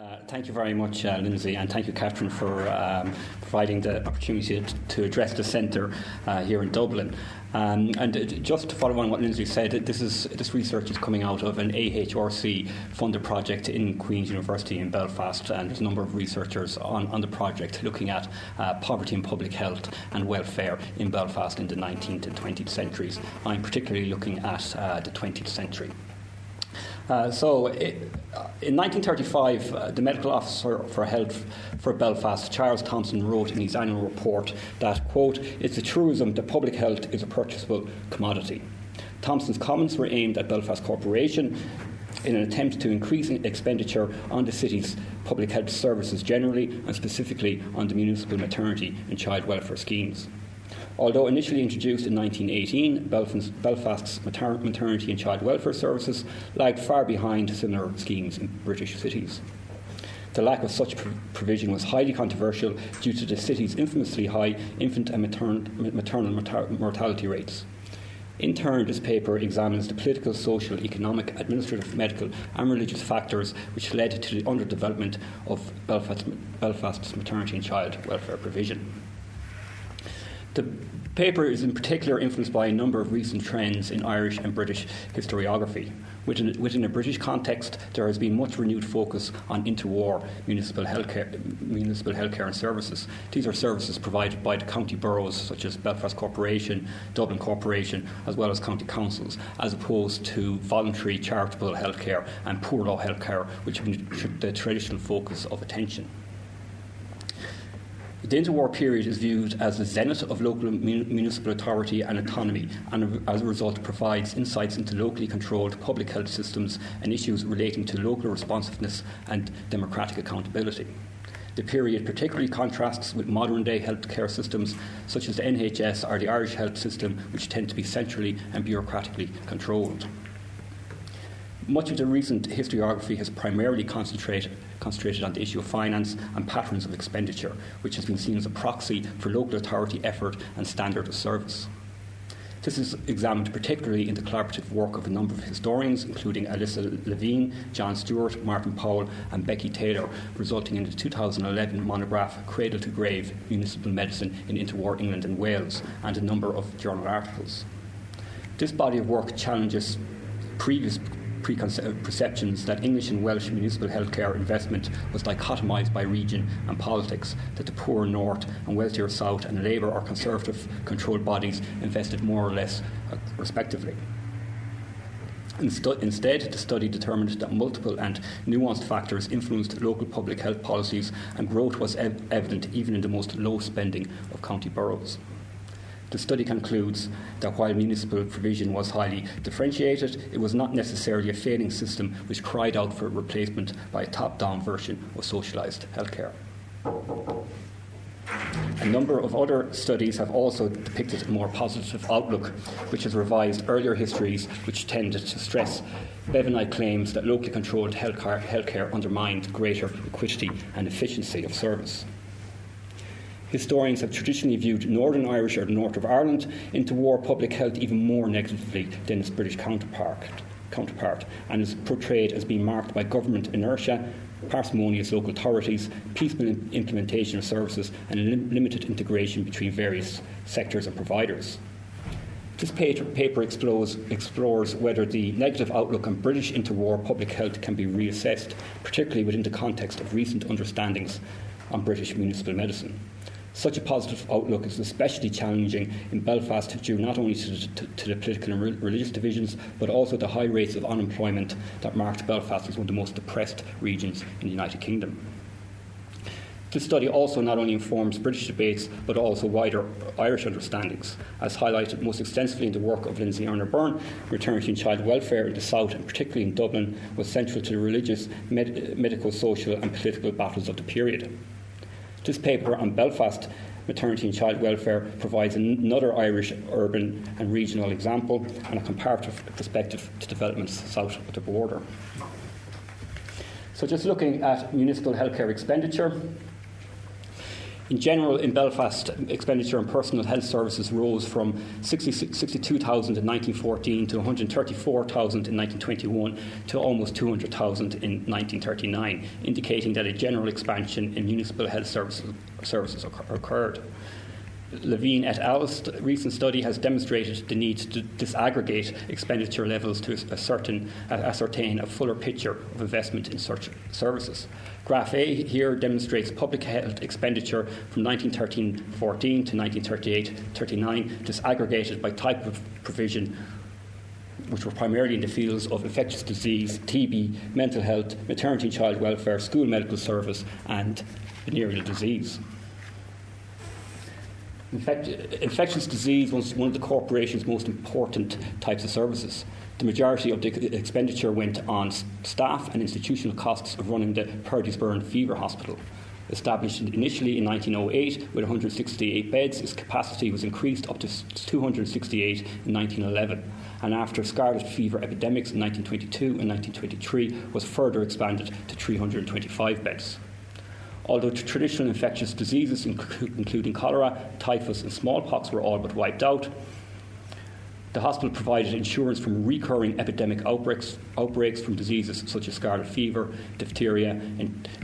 Uh, thank you very much, uh, Lindsey, and thank you, Catherine, for um, providing the opportunity to, to address the centre uh, here in Dublin. Um, and uh, just to follow on what Lindsey said, this, is, this research is coming out of an AHRC funded project in Queen's University in Belfast, and there's a number of researchers on, on the project looking at uh, poverty and public health and welfare in Belfast in the 19th and 20th centuries. I'm particularly looking at uh, the 20th century. Uh, so, it, uh, in 1935, uh, the medical officer for health for Belfast, Charles Thompson, wrote in his annual report that, quote, it's a truism that public health is a purchasable commodity. Thompson's comments were aimed at Belfast Corporation in an attempt to increase expenditure on the city's public health services generally and specifically on the municipal maternity and child welfare schemes. Although initially introduced in 1918, Belfast's maternity and child welfare services lagged far behind similar schemes in British cities. The lack of such provision was highly controversial due to the city's infamously high infant and maternal mortality rates. In turn, this paper examines the political, social, economic, administrative, medical, and religious factors which led to the underdevelopment of Belfast's maternity and child welfare provision. The paper is in particular influenced by a number of recent trends in Irish and British historiography. Within, within a British context, there has been much renewed focus on interwar municipal healthcare, municipal healthcare and services. These are services provided by the county boroughs, such as Belfast Corporation, Dublin Corporation, as well as county councils, as opposed to voluntary charitable healthcare and poor law healthcare, which have been the traditional focus of attention. The interwar period is viewed as the zenith of local municipal authority and autonomy, and as a result provides insights into locally controlled public health systems and issues relating to local responsiveness and democratic accountability. The period particularly contrasts with modern day healthcare systems such as the NHS or the Irish health system, which tend to be centrally and bureaucratically controlled. Much of the recent historiography has primarily concentrated, concentrated on the issue of finance and patterns of expenditure, which has been seen as a proxy for local authority effort and standard of service. This is examined particularly in the collaborative work of a number of historians, including Alysa Levene, John Stewart, Martin Powell, and Becky Taylor, resulting in the 2011 monograph Cradle to Grave Municipal Medicine in Interwar England and Wales, and a number of journal articles. This body of work challenges previous preconceptions that English and Welsh municipal healthcare investment was dichotomised by region and politics, that the poor north and wealthier south and Labour or Conservative controlled bodies invested more or less uh, respectively. Instead, the study determined that multiple and nuanced factors influenced local public health policies, and growth was ev- evident even in the most low spending of county boroughs. The study concludes that while municipal provision was highly differentiated, it was not necessarily a failing system which cried out for replacement by a top down version of socialised healthcare. A number of other studies have also depicted a more positive outlook, which has revised earlier histories which tended to stress Bevanite claims that locally controlled healthcare, undermined greater equity and efficiency of service historians have traditionally viewed Northern Irish or the North of Ireland interwar public health even more negatively than its British counterpart, counterpart and is portrayed as being marked by government inertia, parsimonious local authorities, piecemeal implementation of services, and lim- limited integration between various sectors and providers. This paper explores, explores, whether the negative outlook on British interwar public health can be reassessed, particularly within the context of recent understandings on British municipal medicine. Such a positive outlook is especially challenging in Belfast due not only to, to, to the political and re- religious divisions, but also the high rates of unemployment that marked Belfast as one of the most depressed regions in the United Kingdom. This study also not only informs British debates but also wider Irish understandings, as highlighted most extensively in the work of Lindsey Earner-Byrne. Maternity and child welfare in the South, and particularly in Dublin, was central to the religious, med- medical, social, and political battles of the period. This paper on Belfast maternity and child welfare provides another Irish urban and regional example and a comparative perspective to developments south of the border. So, just looking at municipal healthcare expenditure, In general, in Belfast, expenditure on personal health services rose from 62,000 in 1914 to 134,000 in 1921 to almost 200,000 in 1939, indicating that a general expansion in municipal health services, services occurred. Levene et al.'s recent study has demonstrated the need to disaggregate expenditure levels to ascertain, ascertain a fuller picture of investment in such services. Graph A here demonstrates public health expenditure from 1913 14 to 1938 39, disaggregated by type of provision, which were primarily in the fields of infectious disease, TB, mental health, maternity and child welfare, school medical service, and venereal disease. Infect- infectious disease was one of the corporation's most important types of services. The majority of the expenditure went on staff and institutional costs of running the Purdysburn Fever Hospital. Established initially in 1908 with 168 beds, its capacity was increased up to 268 in 1911, and after scarlet fever epidemics in 1922 and 1923 was further expanded to 325 beds. Although traditional infectious diseases, including cholera, typhus, and smallpox, were all but wiped out, the hospital provided insurance from recurring epidemic outbreaks, outbreaks from diseases such as scarlet fever, diphtheria,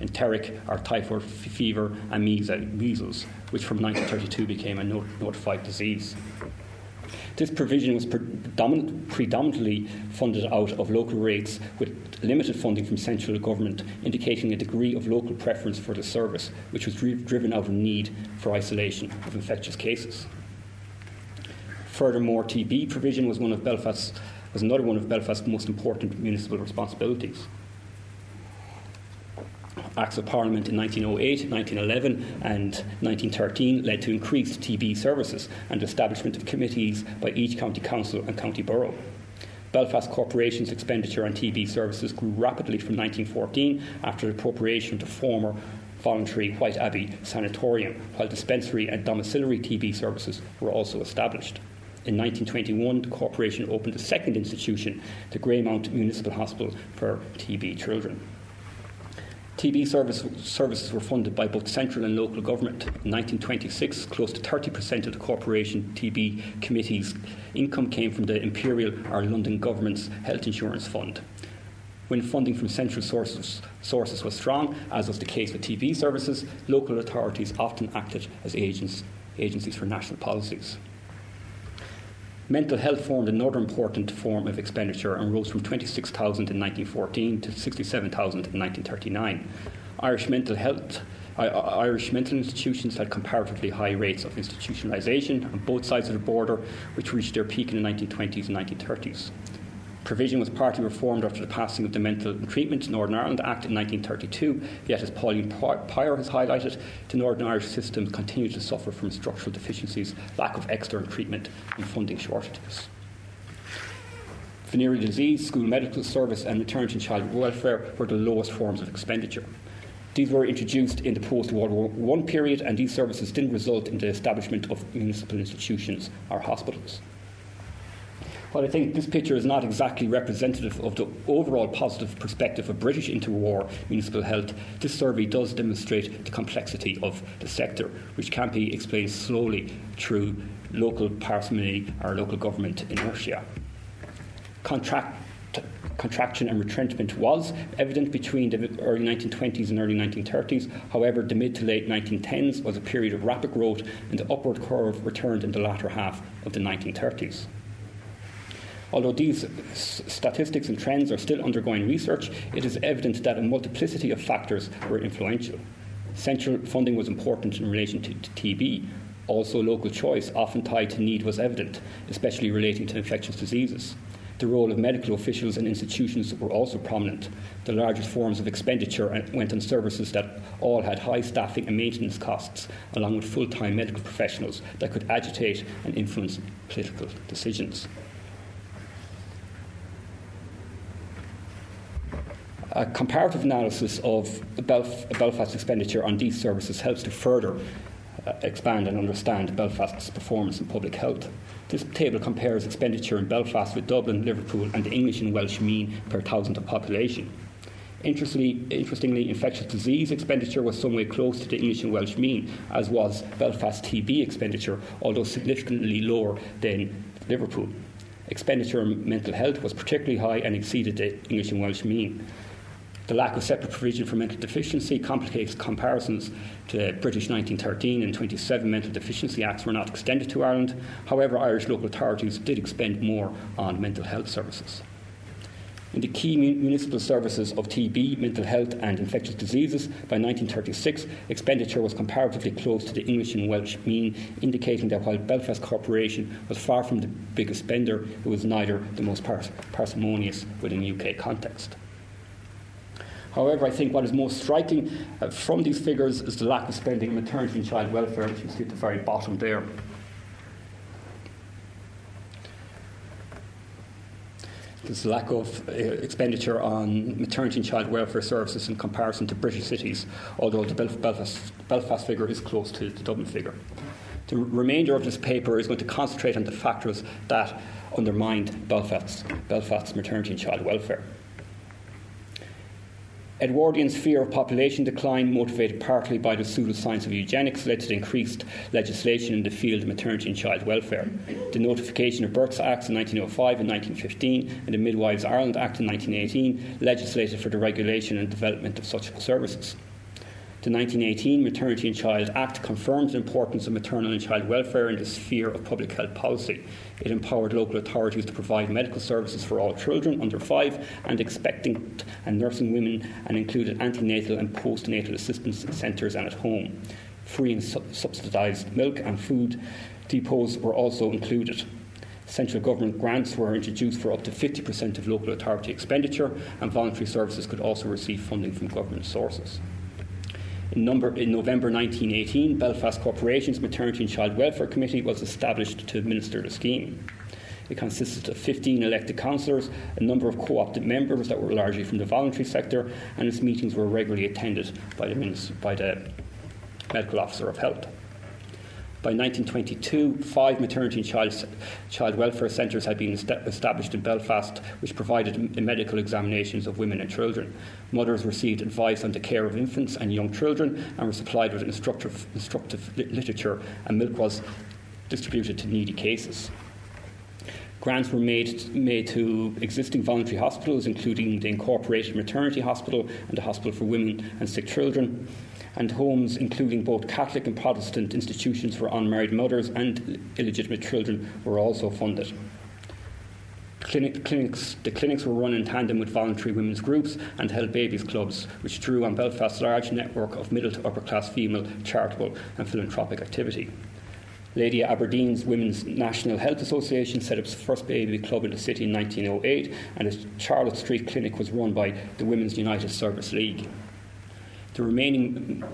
enteric or typhoid fever, and measles, which from 1932 became a notified disease. This provision was predominantly funded out of local rates with limited funding from central government, indicating a degree of local preference for the service, which was driven out of need for isolation of infectious cases. Furthermore, TB provision was one of was another one of Belfast's most important municipal responsibilities. Acts of Parliament in 1908, 1911, and 1913 led to increased TB services and establishment of committees by each county council and county borough. Belfast Corporation's expenditure on TB services grew rapidly from 1914 after the appropriation to former voluntary White Abbey Sanatorium, while dispensary and domiciliary TB services were also established. In 1921, the corporation opened a second institution, the Greymount Municipal Hospital for TB children. TB service, services were funded by both central and local government. In 1926, close to 30% of the corporation TB committee's income came from the Imperial or London government's health insurance fund. When funding from central sources, sources was strong, as was the case with TB services, local authorities often acted as agents, agencies for national policies. Mental health formed another important form of expenditure and rose from 26,000 in 1914 to 67,000 in 1939. Irish mental health Irish mental institutions had comparatively high rates of institutionalisation on both sides of the border, which reached their peak in the 1920s and 1930s. Provision was partly reformed after the passing of the Mental Treatment Northern Ireland Act in 1932, yet, as Pauline Prior has highlighted, the Northern Irish system continues to suffer from structural deficiencies, lack of external treatment, and funding shortages. Venereal disease, school medical service, and maternity and child welfare were the lowest forms of expenditure. These were introduced in the post World War I period, and these services didn't result in the establishment of municipal institutions or hospitals. While I think this picture is not exactly representative of the overall positive perspective of British interwar municipal health, this survey does demonstrate the complexity of the sector, which can be explained slowly through local parsimony or local government inertia. Contract contraction and retrenchment was evident between the early 1920s and early 1930s. However, the mid to late 1910s was a period of rapid growth, and the upward curve returned in the latter half of the 1930s. Although these statistics and trends are still undergoing research, it is evident that a multiplicity of factors were influential. Central funding was important in relation to, TB. Also, local choice, often tied to need, was evident, especially relating to infectious diseases. The role of medical officials and institutions were also prominent. The largest forms of expenditure uh, went on services that all had high staffing and maintenance costs, along with full time medical professionals that could agitate and influence political decisions. A comparative analysis of Belf- Belfast's expenditure on these services helps to further uh, expand and understand Belfast's performance in public health. This table compares expenditure in Belfast with Dublin, Liverpool, and the English and Welsh mean per thousand of population. Interestingly, interestingly, infectious disease expenditure was somewhere close to the English and Welsh mean, as was Belfast TB expenditure, although significantly lower than Liverpool. Expenditure on mental health was particularly high and exceeded the English and Welsh mean. The lack of separate provision for mental deficiency complicates comparisons to British 1913 and 27 Mental Deficiency Acts were not extended to Ireland. However, Irish local authorities did expend more on mental health services. In the key municipal services of TB, mental health, and infectious diseases, by 1936, expenditure was comparatively close to the English and Welsh mean, indicating that while Belfast Corporation was far from the biggest spender, it was neither the most parsimonious within the UK context. However, I think what is most striking uh, from these figures is the lack of spending on maternity and child welfare, which you see at the very bottom there. There's a lack of uh, expenditure on maternity and child welfare services in comparison to British cities, although the Belfast, Belfast figure is close to the Dublin figure. The remainder of this paper is going to concentrate on the factors that undermined Belfast's, Belfast's maternity and child welfare. Edwardian's fear of population decline, motivated partly by the pseudoscience of eugenics, led to increased legislation in the field of maternity and child welfare. The Notification of Births Acts in 1905 and 1915 and the Midwives Ireland Act in 1918 legislated for the regulation and development of such services. The 1918 Maternity and Child Act confirmed the importance of maternal and child welfare in the sphere of public health policy. It empowered local authorities to provide medical services for all children under five and expectant and nursing women and included antenatal and postnatal assistance centres and at home. Free and su- subsidised milk and food depots were also included. Central government grants were introduced for up to 50% of local authority expenditure, and voluntary services could also receive funding from government sources. In, number, in, November 1918, Belfast Corporation's Maternity and Child Welfare Committee was established to administer the scheme. It consisted of 15 elected councillors, a number of co opted members that were largely from the voluntary sector, and its meetings were regularly attended by the, by the Medical Officer of Health. By 1922, five maternity and child, child welfare centres had been est- established in Belfast, which provided medical examinations of women and children. Mothers received advice on the care of infants and young children and were supplied with instructive, instructive literature, and milk was distributed to needy cases. Grants were made, made to existing voluntary hospitals, including the Incorporated Maternity Hospital and the Hospital for Women and Sick Children and homes including both Catholic and Protestant institutions for unmarried mothers and illegitimate children were also funded. Clinic, clinics, the clinics were run in tandem with voluntary women's groups and held babies clubs, which drew on Belfast's large network of middle to upper class female charitable and philanthropic activity. Lady Aberdeen's Women's National Health Association set up its first baby club in the city in 1908, and a Charlotte Street clinic was run by the Women's United Service League. The remaining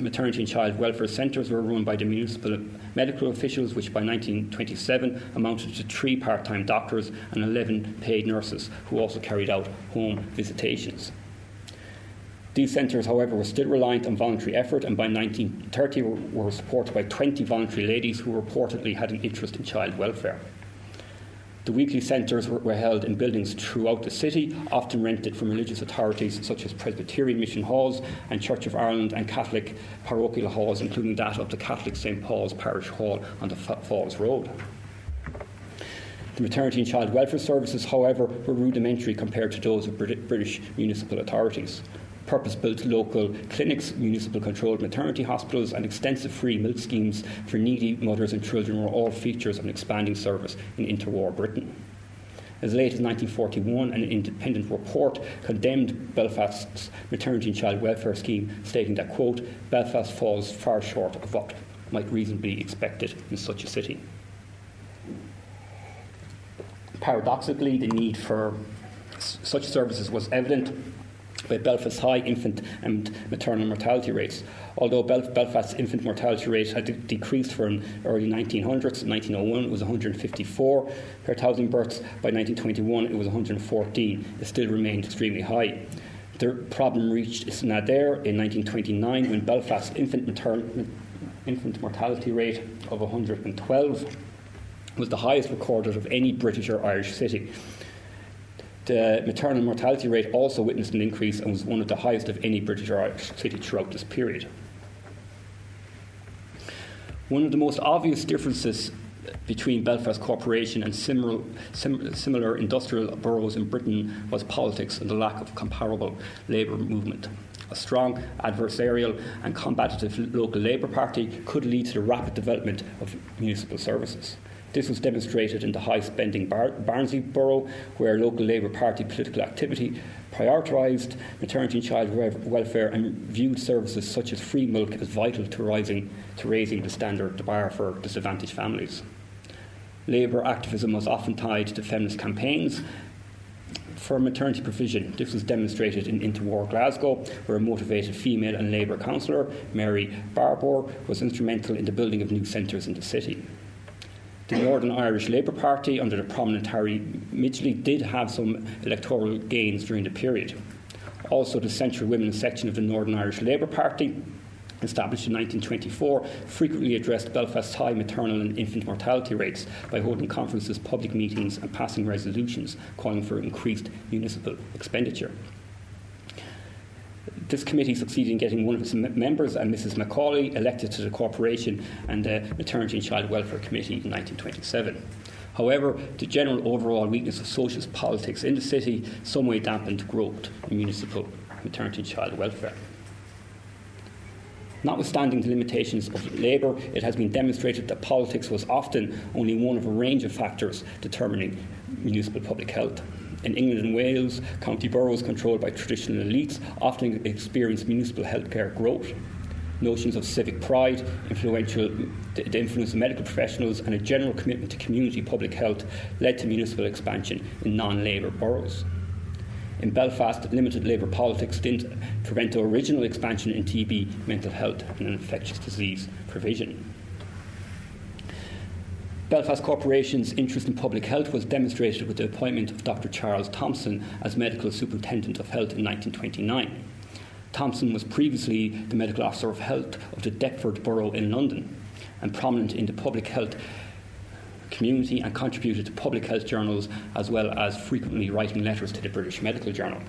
maternity and child welfare centres were run by the municipal medical officials, which by 1927 amounted to three part time doctors and 11 paid nurses who also carried out home visitations. These centres, however, were still reliant on voluntary effort and by 1930 were, were supported by 20 voluntary ladies who reportedly had an interest in child welfare. The weekly centres were, were, held in buildings throughout the city, often rented from religious authorities such as Presbyterian mission halls and Church of Ireland and Catholic parochial halls, including that of the Catholic St Paul's Parish Hall on the Falls Road. The maternity and child welfare services, however, were rudimentary compared to those of British municipal authorities purpose built local clinics, municipal controlled maternity hospitals, and extensive free milk schemes for needy mothers and children were all features of an expanding service in interwar Britain. As late as 1941, an independent report condemned Belfast's maternity and child welfare scheme, stating that, quote, Belfast falls far short of what might reasonably be expected in such a city. Paradoxically, the need for such services was evident by Belfast's high infant and maternal mortality rates. Although Belfast's infant mortality rate had de- decreased from early 1900s, 1901 it was 154 per thousand births, by 1921 it was 114. It still remained extremely high. The problem reached its nadir in 1929 when Belfast's infant, infant mortality rate of 112 was the highest recorded of any British or Irish city. The maternal mortality rate also witnessed an increase and was one of the highest of any British or Irish city throughout this period. One of the most obvious differences between Belfast Corporation and similar, sim, similar industrial boroughs in Britain was politics and the lack of comparable labour movement. A strong adversarial and combative local Labour Party could lead to the rapid development of municipal services. This was demonstrated in the high spending Bar- Barnsley borough, where local Labour Party political activity prioritised maternity and child welfare and viewed services such as free milk as vital to, rising, to raising the standard the bar for disadvantaged families. Labour activism was often tied to feminist campaigns for maternity provision. This was demonstrated in Interwar Glasgow, where a motivated female and Labour councillor, Mary Barbour, was instrumental in the building of new centres in the city. The Northern Irish Labour Party, under the prominent Harry Midgley, did have some electoral gains during the period. Also, the Central Women's section of the Northern Irish Labour Party, established in 1924, frequently addressed Belfast's high maternal and infant mortality rates by holding conferences, public meetings, and passing resolutions calling for increased municipal expenditure. This committee succeeded in getting one of its members, and Mrs. Macaulay, elected to the Corporation and the Maternity and Child Welfare Committee in 1927. However, the general overall weakness of socialist politics in the city some way dampened growth in municipal maternity and child welfare. Notwithstanding the limitations of Labour, it has been demonstrated that politics was often only one of a range of factors determining municipal public health. In England and Wales, county boroughs controlled by traditional elites often experience municipal healthcare growth. Notions of civic pride, influential, the influence of medical professionals, and a general commitment to community public health led to municipal expansion in non Labour boroughs. In Belfast, limited Labour politics didn't prevent the original expansion in TB, mental health, and infectious disease provision. Belfast Corporation's interest in public health was demonstrated with the appointment of Dr. Charles Thompson as Medical Superintendent of Health in 1929. Thompson was previously the Medical Officer of Health of the Deptford Borough in London and prominent in the public health community and contributed to public health journals as well as frequently writing letters to the British Medical Journal.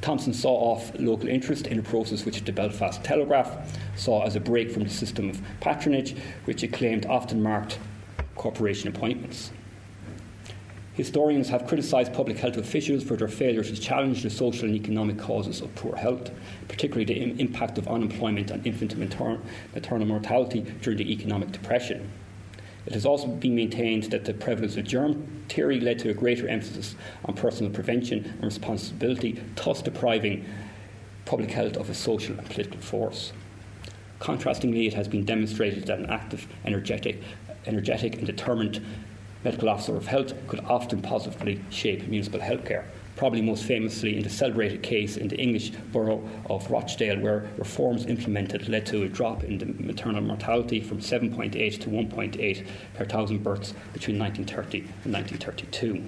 Thompson saw off local interest in a process which the Belfast Telegraph saw as a break from the system of patronage, which it claimed often marked corporation appointments. Historians have criticised public health officials for their failure to challenge the social and economic causes of poor health, particularly the Im- impact of unemployment on infant and mater- maternal mortality during the economic depression. It has also been maintained that the prevalence of germ theory led to a greater emphasis on personal prevention and responsibility, thus depriving public health of a social and political force. Contrastingly, it has been demonstrated that an active, energetic, energetic and determined medical officer of health could often positively shape municipal healthcare. Probably most famously in the celebrated case in the English borough of Rochdale, where reforms implemented led to a drop in the maternal mortality from 7.8 to 1.8 per thousand births between 1930 and 1932.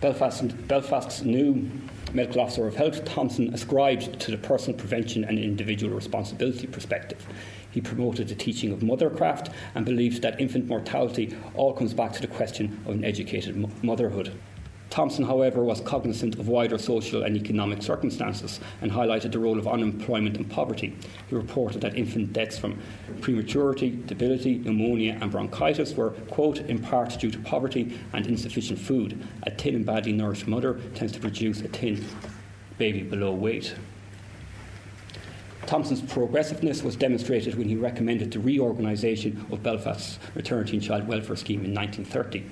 Belfast, Belfast's new medical officer of health, Thompson, ascribed to the personal prevention and individual responsibility perspective. He promoted the teaching of mothercraft and believed that infant mortality all comes back to the question of an educated motherhood. Thompson, however, was cognizant of wider social and economic circumstances and highlighted the role of unemployment and poverty. He reported that infant deaths from prematurity, debility, pneumonia, and bronchitis were, quote, in part due to poverty and insufficient food. A thin and badly nourished mother tends to produce a thin baby below weight. Thompson's progressiveness was demonstrated when he recommended the reorganisation of Belfast's maternity and child welfare scheme in 1930.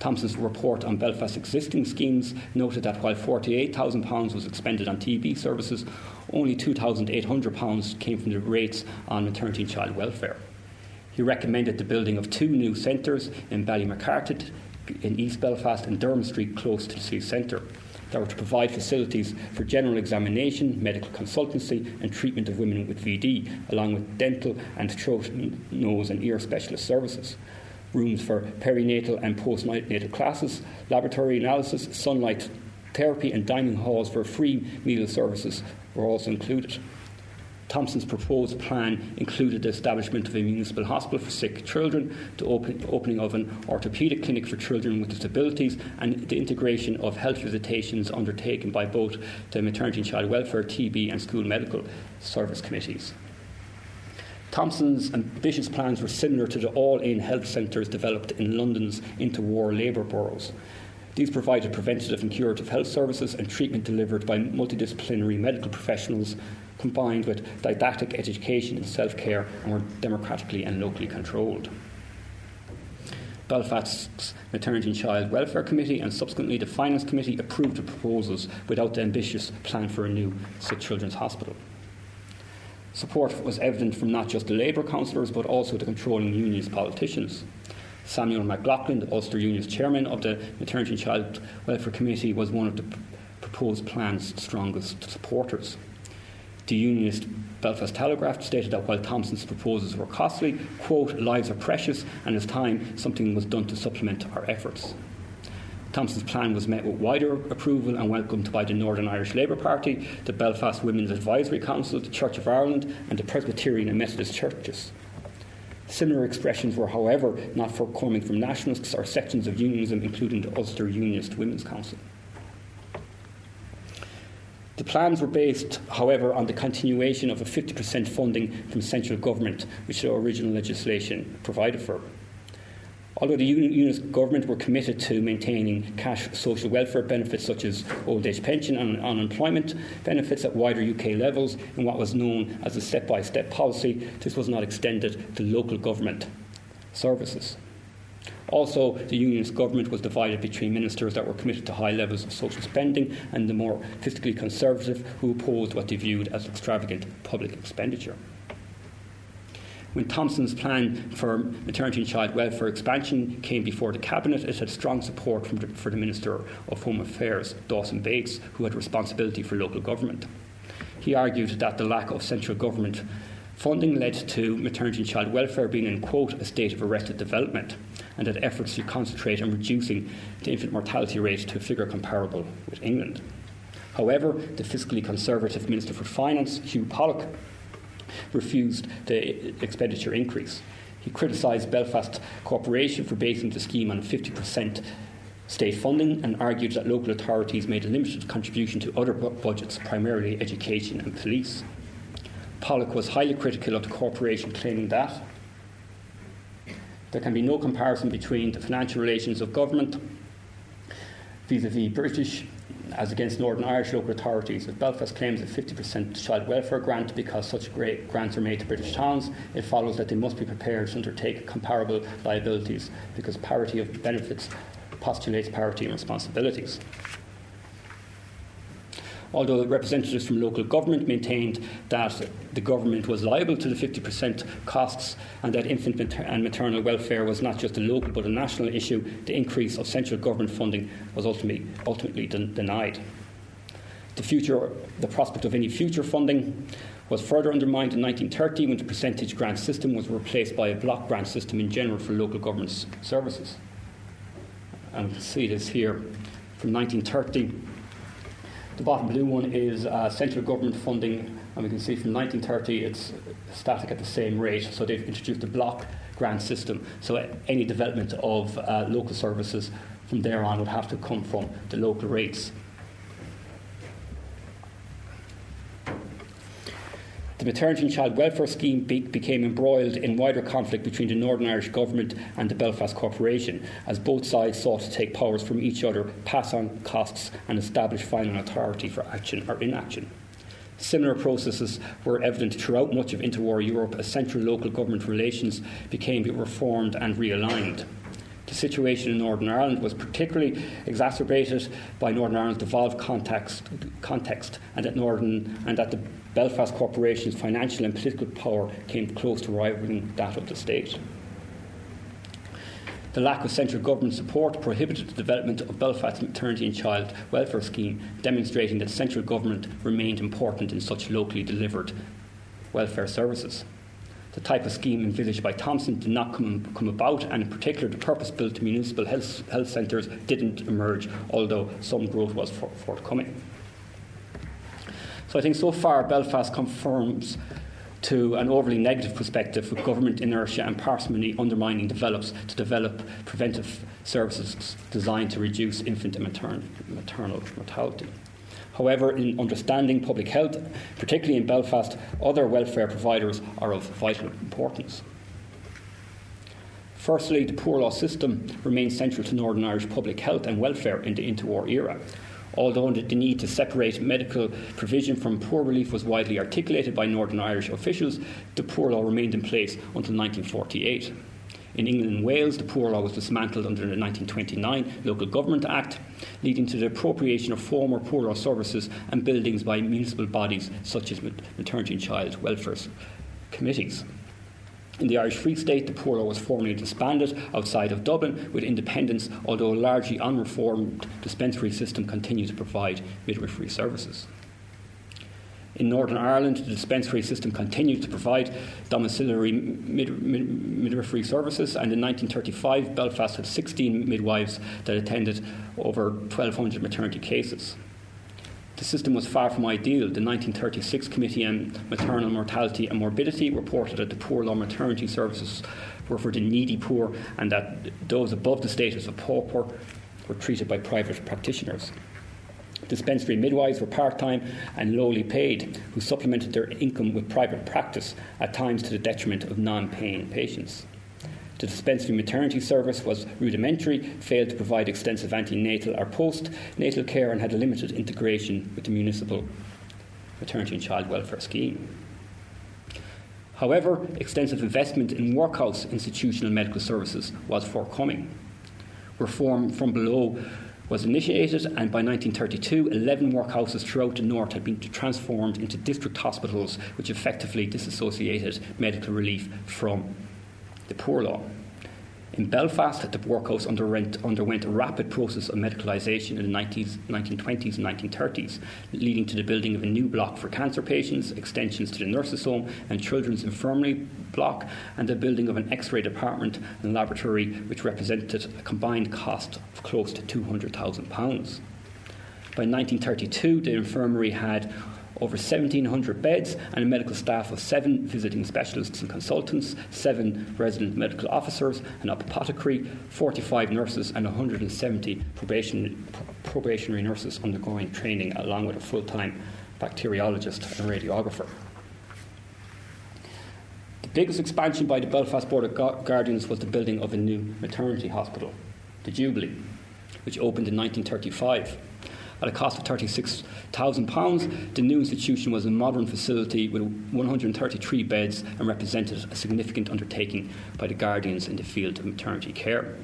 Thompson's report on Belfast's existing schemes noted that while £48,000 was expended on TB services, only £2,800 came from the rates on maternity and child welfare. He recommended the building of two new centres in Ballymacarrett in East Belfast and Dermot Street close to the city centre that were to provide facilities for general examination, medical consultancy, and treatment of women with VD, along with dental and throat, nose, and ear specialist services. Rooms for perinatal and postnatal classes, laboratory analysis, sunlight therapy, and dining halls for free meal services were also included. Thompson's proposed plan included the establishment of a municipal hospital for sick children, the open, opening of an orthopaedic clinic for children with disabilities, and the integration of health visitations undertaken by both the Maternity and Child Welfare, TB, and School Medical Service Committees. Thompson's ambitious plans were similar to the all in health centres developed in London's interwar labour boroughs. These provided preventative and curative health services and treatment delivered by multidisciplinary medical professionals combined with didactic education and self care and were democratically and locally controlled. Belfast's Maternity and Child Welfare Committee and subsequently the Finance Committee approved the proposals without the ambitious plan for a new sick children's hospital. Support was evident from not just the Labour councillors but also the controlling unionist politicians. Samuel McLaughlin, the Ulster Union's chairman of the Maternity and Child Welfare Committee, was one of the proposed plan's strongest supporters. The unionist Belfast Telegraph stated that while Thompson's proposals were costly, quote, lives are precious and it's time something was done to supplement our efforts. Thompson's plan was met with wider approval and welcomed by the Northern Irish Labour Party, the Belfast Women's Advisory Council, the Church of Ireland, and the Presbyterian and Methodist churches. Similar expressions were, however, not forthcoming from nationalists or sections of unionism, including the Ulster Unionist Women's Council. The plans were based, however, on the continuation of a 50% funding from central government, which the original legislation provided for. Although the unionist government were committed to maintaining cash social welfare benefits such as old age pension and unemployment benefits at wider UK levels in what was known as a step by step policy, this was not extended to local government services. Also, the unionist government was divided between ministers that were committed to high levels of social spending and the more fiscally conservative who opposed what they viewed as extravagant public expenditure. When Thompson's plan for maternity and child welfare expansion came before the Cabinet, it had strong support the, for the Minister of Home Affairs, Dawson Bates, who had responsibility for local government. He argued that the lack of central government funding led to maternity and child welfare being in quote a state of arrested development and that efforts to concentrate on reducing the infant mortality rate to a figure comparable with England. However, the fiscally conservative Minister for Finance, Hugh Pollock, refused the expenditure increase. He criticised Belfast Corporation for basing the scheme on 50% state funding and argued that local authorities made a limited contribution to other bu- budgets, primarily education and police. Pollock was highly critical of the corporation, claiming that there can be no comparison between the financial relations of government vis a vis British as against Northern Irish local authorities. If Belfast claims a 50% child welfare grant because such great grants are made to British towns, it follows that they must be prepared to undertake comparable liabilities because parity of benefits postulates parity in responsibilities although representatives from local government maintained that the government was liable to the 50% costs and that infant and maternal welfare was not just a local but a national issue, the increase of central government funding was ultimately, ultimately den- denied. The, future, the prospect of any future funding was further undermined in 1930 when the percentage grant system was replaced by a block grant system in general for local government services. And we can see this here from 1930 the bottom blue one is uh, central government funding, and we can see from 1930 it's static at the same rate. So they've introduced a block grant system. So any development of uh, local services from there on would have to come from the local rates. The maternity and child welfare scheme be- became embroiled in wider conflict between the Northern Irish Government and the Belfast Corporation, as both sides sought to take powers from each other, pass on costs, and establish final authority for action or inaction. Similar processes were evident throughout much of interwar Europe as central local government relations became reformed and realigned. The situation in Northern Ireland was particularly exacerbated by Northern Ireland's devolved context, context and, that Northern, and that the Belfast Corporation's financial and political power came close to rivaling that of the state. The lack of central government support prohibited the development of Belfast's maternity and child welfare scheme, demonstrating that central government remained important in such locally delivered welfare services. The type of scheme envisaged by Thompson did not come, come about, and in particular, the purpose built municipal health, health centres didn't emerge, although some growth was for, forthcoming. So I think so far Belfast conforms to an overly negative perspective with government inertia and parsimony undermining develops to develop preventive services designed to reduce infant and matern- maternal mortality. However, in understanding public health, particularly in Belfast, other welfare providers are of vital importance. Firstly, the poor law system remains central to Northern Irish public health and welfare in the interwar era. Although the need to separate medical provision from poor relief was widely articulated by Northern Irish officials, the poor law remained in place until 1948. In England and Wales, the Poor Law was dismantled under the 1929 Local Government Act, leading to the appropriation of former Poor Law services and buildings by municipal bodies such as maternity and child welfare committees. In the Irish Free State, the Poor Law was formally disbanded outside of Dublin with independence, although a largely unreformed dispensary system continued to provide midwifery services. In Northern Ireland, the dispensary system continued to provide domiciliary mid- mid- midwifery services, and in 1935, Belfast had 16 midwives that attended over 1,200 maternity cases. The system was far from ideal. The 1936 Committee on Maternal Mortality and Morbidity reported that the poor law maternity services were for the needy poor and that those above the status of pauper were treated by private practitioners. Dispensary midwives were part time and lowly paid, who supplemented their income with private practice, at times to the detriment of non paying patients. The dispensary maternity service was rudimentary, failed to provide extensive antenatal or postnatal care, and had a limited integration with the municipal maternity and child welfare scheme. However, extensive investment in workhouse institutional medical services was forthcoming. Reform from below was initiated, and by 1932, 11 workhouses throughout the north had been transformed into district hospitals, which effectively disassociated medical relief from the Poor Law. In Belfast, the workhouse underwent, underwent a rapid process of medicalisation in the 90s, 1920s and 1930s, leading to the building of a new block for cancer patients, extensions to the nurses' home and children's infirmary block, and the building of an x ray department and laboratory, which represented a combined cost of close to £200,000. By 1932, the infirmary had over 1,700 beds and a medical staff of seven visiting specialists and consultants, seven resident medical officers, an apothecary, 45 nurses, and 170 probation, probationary nurses undergoing training, along with a full time bacteriologist and radiographer. The biggest expansion by the Belfast Board of Guardians was the building of a new maternity hospital, the Jubilee, which opened in 1935. At a cost of £36,000, the new institution was a modern facility with 133 beds and represented a significant undertaking by the Guardians in the field of maternity care.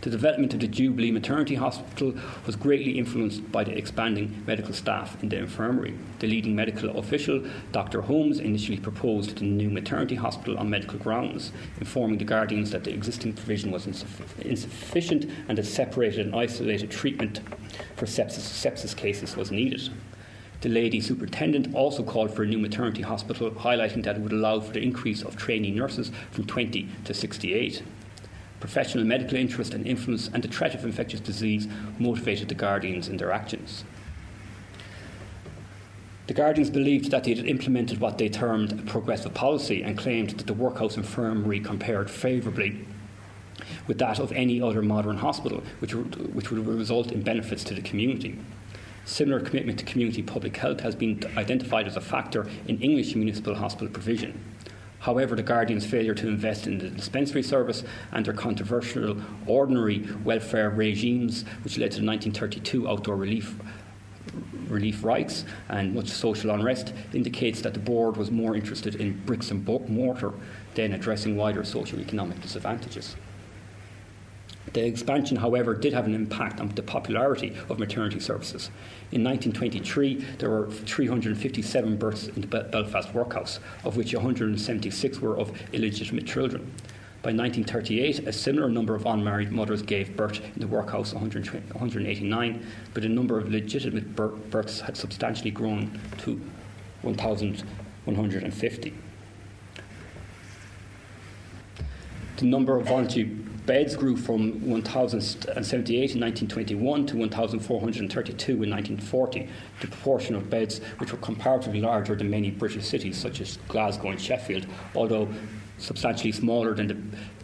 The development of the Jubilee Maternity Hospital was greatly influenced by the expanding medical staff in the infirmary. The leading medical official, Dr. Holmes, initially proposed the new maternity hospital on medical grounds, informing the Guardians that the existing provision was insufficient and that separated and isolated treatment for sepsis, sepsis cases was needed. The lady superintendent also called for a new maternity hospital, highlighting that it would allow for the increase of trainee nurses from 20 to 68. Professional medical interest and influence and the threat of infectious disease motivated the Guardians in their actions. The Guardians believed that they had implemented what they termed a progressive policy and claimed that the workhouse infirmary compared favourably with that of any other modern hospital, which, which would result in benefits to the community. Similar commitment to community public health has been identified as a factor in English municipal hospital provision. However, the Guardian's failure to invest in the dispensary service and their controversial ordinary welfare regimes, which led to the 1932 outdoor relief relief rights and much social unrest, indicates that the board was more interested in bricks and mortar than addressing wider socio-economic disadvantages. The expansion, however, did have an impact on the popularity of maternity services. In 1923, there were 357 births in the Belfast workhouse, of which 176 were of illegitimate children. By 1938, a similar number of unmarried mothers gave birth in the workhouse, 189, but the number of legitimate births had substantially grown to 1,150. The number of voluntary Beds grew from 1,078 in 1921 to 1,432 in 1940, the proportion of beds which were comparatively larger than many British cities such as Glasgow and Sheffield, although substantially smaller than, the,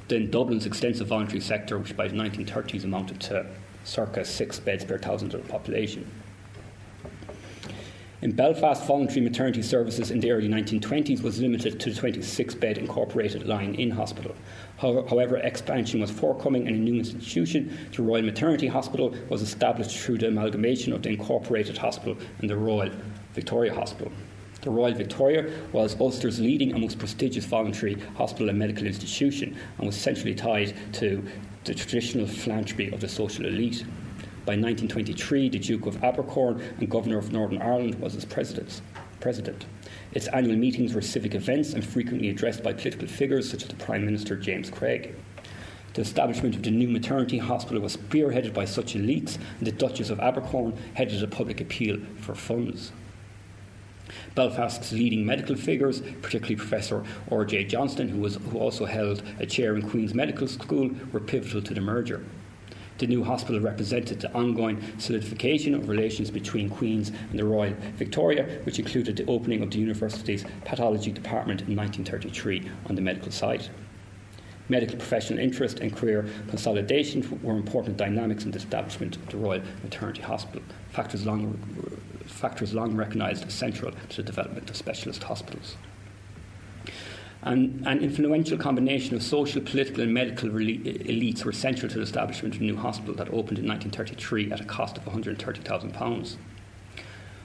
than Dublin's extensive voluntary sector, which by the 1930s amounted to circa six beds per thousand of the population. In Belfast, voluntary maternity services in the early 1920s was limited to the 26 bed incorporated Lying In Hospital. However, expansion was forthcoming and a new institution, the Royal Maternity Hospital, was established through the amalgamation of the Incorporated Hospital and the Royal Victoria Hospital. The Royal Victoria was Ulster's leading and most prestigious voluntary hospital and medical institution and was centrally tied to the traditional philanthropy of the social elite. By 1923, the Duke of Abercorn and Governor of Northern Ireland was its president. president. Its annual meetings were civic events and frequently addressed by political figures such as the Prime Minister James Craig. The establishment of the new maternity hospital was spearheaded by such elites, and the Duchess of Abercorn headed a public appeal for funds. Belfast's leading medical figures, particularly Professor R.J. Johnstone, who, was, who also held a chair in Queen's Medical School, were pivotal to the merger. The new hospital represented the ongoing solidification of relations between Queen's and the Royal Victoria, which included the opening of the university's pathology department in 1933 on the medical side. Medical professional interest and career consolidation were important dynamics in the establishment of the Royal Maternity Hospital, factors long, factors long recognised as central to the development of specialist hospitals and an influential combination of social, political, and medical elites were central to the establishment of a new hospital that opened in 1933 at a cost of £130,000.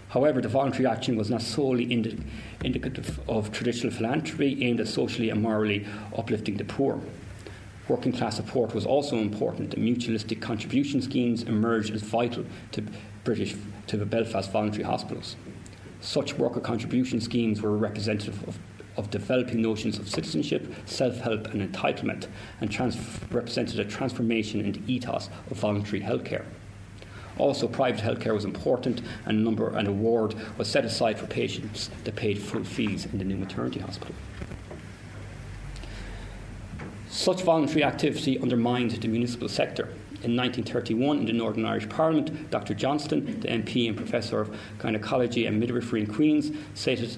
However, the voluntary action was not solely indi- indicative of traditional philanthropy aimed at socially and morally uplifting the poor. Working class support was also important. The mutualistic contribution schemes emerged as vital to British to the Belfast voluntary hospitals. Such worker contribution schemes were representative of of developing notions of citizenship, self help, and entitlement, and trans- represented a transformation in the ethos of voluntary healthcare. Also, private healthcare was important, and number an award was set aside for patients that paid full fees in the new maternity hospital. Such voluntary activity undermined the municipal sector. In 1931, in the Northern Irish Parliament, Dr. Johnstone, the MP and Professor of Gynecology and Midwifery in Queen's, stated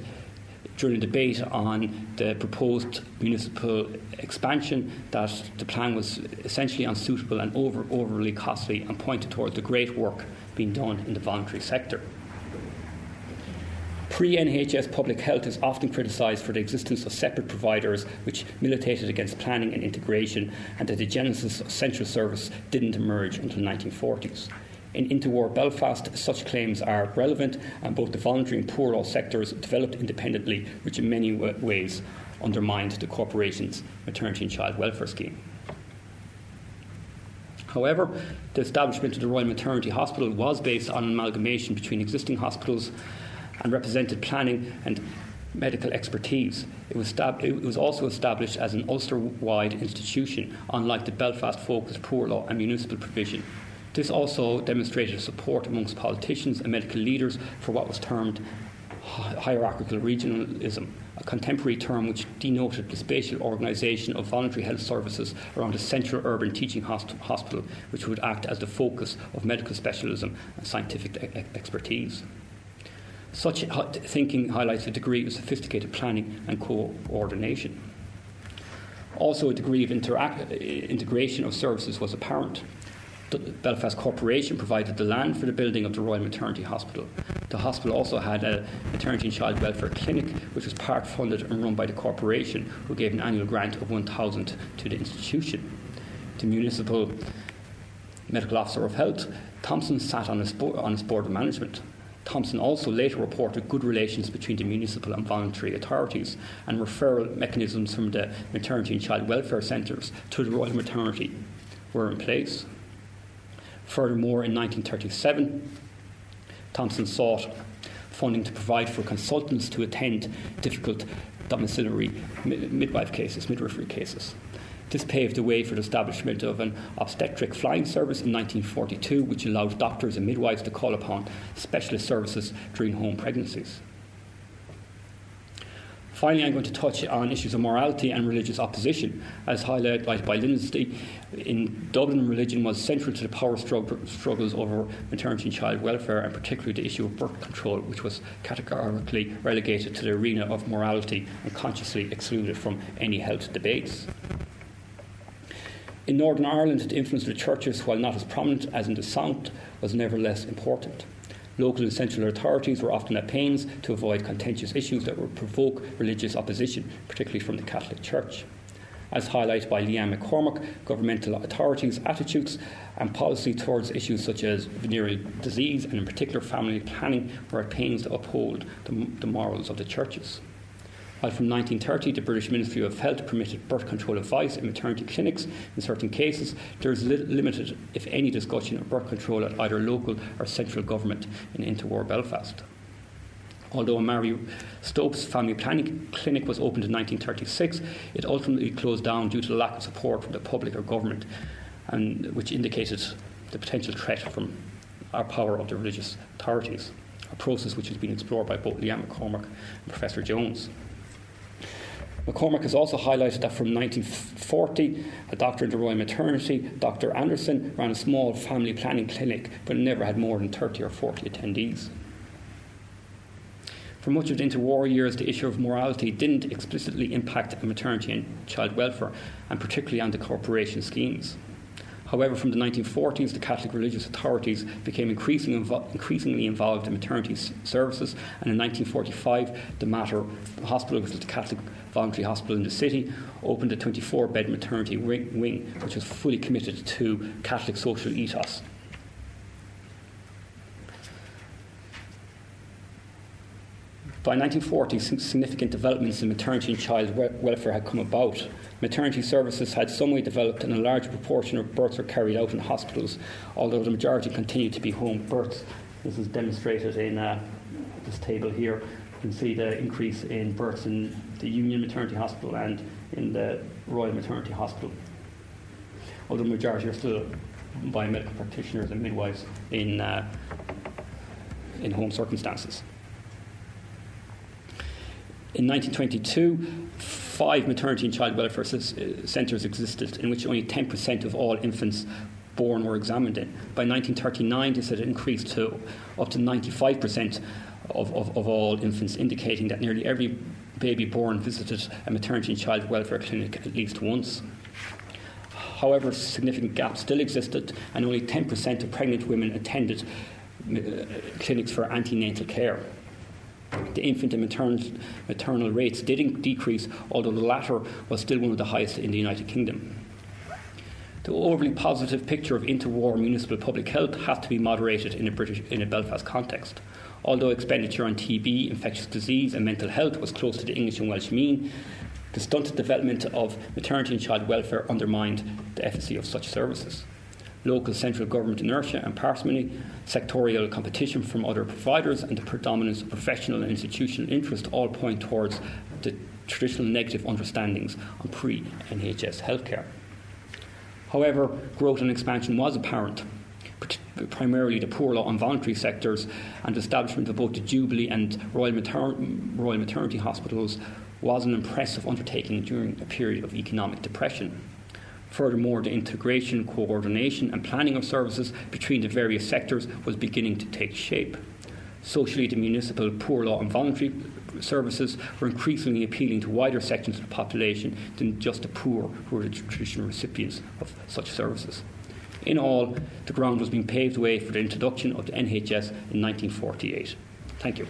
during the debate on the proposed municipal expansion that the plan was essentially unsuitable and over, overly costly and pointed towards the great work being done in the voluntary sector. Pre NHS public health is often criticised for the existence of separate providers which militated against planning and integration, and that the genesis of central service didn't emerge until the 1940s. In interwar Belfast, such claims are relevant, and both the voluntary and poor law sectors developed independently, which in many ways undermined the corporation's maternity and child welfare scheme. However, the establishment of the Royal Maternity Hospital was based on amalgamation between existing hospitals and represented planning and medical expertise. It was, stab- it was also established as an Ulster wide institution, unlike the Belfast focused poor law and municipal provision this also demonstrated support amongst politicians and medical leaders for what was termed hierarchical regionalism, a contemporary term which denoted the spatial organisation of voluntary health services around a central urban teaching hospital, which would act as the focus of medical specialism and scientific expertise. Such thinking highlights a degree of sophisticated planning and coordination. Also, a degree of integration of services was apparent. The Belfast Corporation provided the land for the building of the Royal Maternity Hospital. The hospital also had a maternity and child welfare clinic, which was part funded and run by the corporation, who gave an annual grant of 1,000 to the institution. The municipal medical officer of health, Thompson, sat on his, bo- on his board of management. Thompson also later reported good relations between the municipal and voluntary authorities and referral mechanisms from the maternity and child welfare centres to the Royal Maternity were in place. Furthermore, in 1937, Thompson sought funding to provide for consultants to attend difficult domiciliary midwife cases, midwifery cases. This paved the way for the establishment of an obstetric flying service in 1942, which allowed doctors and midwives to call upon specialist services during home pregnancies. Finally, I'm going to touch on issues of morality and religious opposition. As highlighted by Lindsey, in Dublin, religion was central to the power struggles over maternity and child welfare, and particularly the issue of birth control, which was categorically relegated to the arena of morality and consciously excluded from any health debates. In Northern Ireland, the influence of the churches, while not as prominent as in the South, was nevertheless important. Local and central authorities were often at pains to avoid contentious issues that would provoke religious opposition, particularly from the Catholic Church. As highlighted by Leanne McCormick, governmental authorities' attitudes and policy towards issues such as venereal disease and, in particular, family planning were at pains to uphold the, the morals of the churches. While from 1930 the British Ministry of Health permitted birth control advice in maternity clinics in certain cases, there is li- limited, if any, discussion of birth control at either local or central government in interwar Belfast. Although Marie Stopes Family Planning Clinic was opened in 1936, it ultimately closed down due to the lack of support from the public or government, and which indicated the potential threat from our power of the religious authorities, a process which has been explored by both Leanne McCormick and Professor Jones. McCormick has also highlighted that from 1940, a doctor in the Royal Maternity, Dr. Anderson, ran a small family planning clinic but never had more than 30 or 40 attendees. For much of the interwar years, the issue of morality didn't explicitly impact maternity and child welfare, and particularly on the corporation schemes. However, from the 1940s, the Catholic religious authorities became increasingly, invo- increasingly involved in maternity s- services, and in 1945, the Mater Hospital, was the Catholic voluntary hospital in the city, opened a 24 bed maternity wing, which was fully committed to Catholic social ethos. By 1940, significant developments in maternity and child welfare had come about. Maternity services had some way developed, and a large proportion of births were carried out in hospitals, although the majority continued to be home births. This is demonstrated in uh, this table here. Can see the increase in births in the Union Maternity Hospital and in the Royal Maternity Hospital. Although the majority are still by medical practitioners and midwives in, uh, in home circumstances. In 1922, five maternity and child welfare centres existed, in which only 10% of all infants born were examined in. By 1939, this had increased to up to 95% of, of, of all infants, indicating that nearly every baby born visited a maternity and child welfare clinic at least once. However, significant gaps still existed, and only 10% of pregnant women attended uh, clinics for antenatal care. The infant and maternal, maternal rates did decrease, although the latter was still one of the highest in the United Kingdom. The overly positive picture of interwar municipal public health has to be moderated in a British in a Belfast context. Although expenditure on TB, infectious disease, and mental health was close to the English and Welsh mean, the stunted development of maternity and child welfare undermined the efficacy of such services local central government inertia and parsimony, sectorial competition from other providers, and the predominance of professional and institutional interest all point towards the traditional negative understandings on pre NHS healthcare. However, growth and expansion was apparent, primarily the poor law and voluntary sectors, and the establishment of both the Jubilee and Royal, Mater- Royal Maternity Hospitals was an impressive undertaking during a period of economic depression. Furthermore, the integration, coordination, and planning of services between the various sectors was beginning to take shape. Socially, the municipal poor law and voluntary services were increasingly appealing to wider sections of the population than just the poor, who were the traditional recipients of such services. In all, the ground was being paved way for the introduction of the NHS in 1948. Thank you.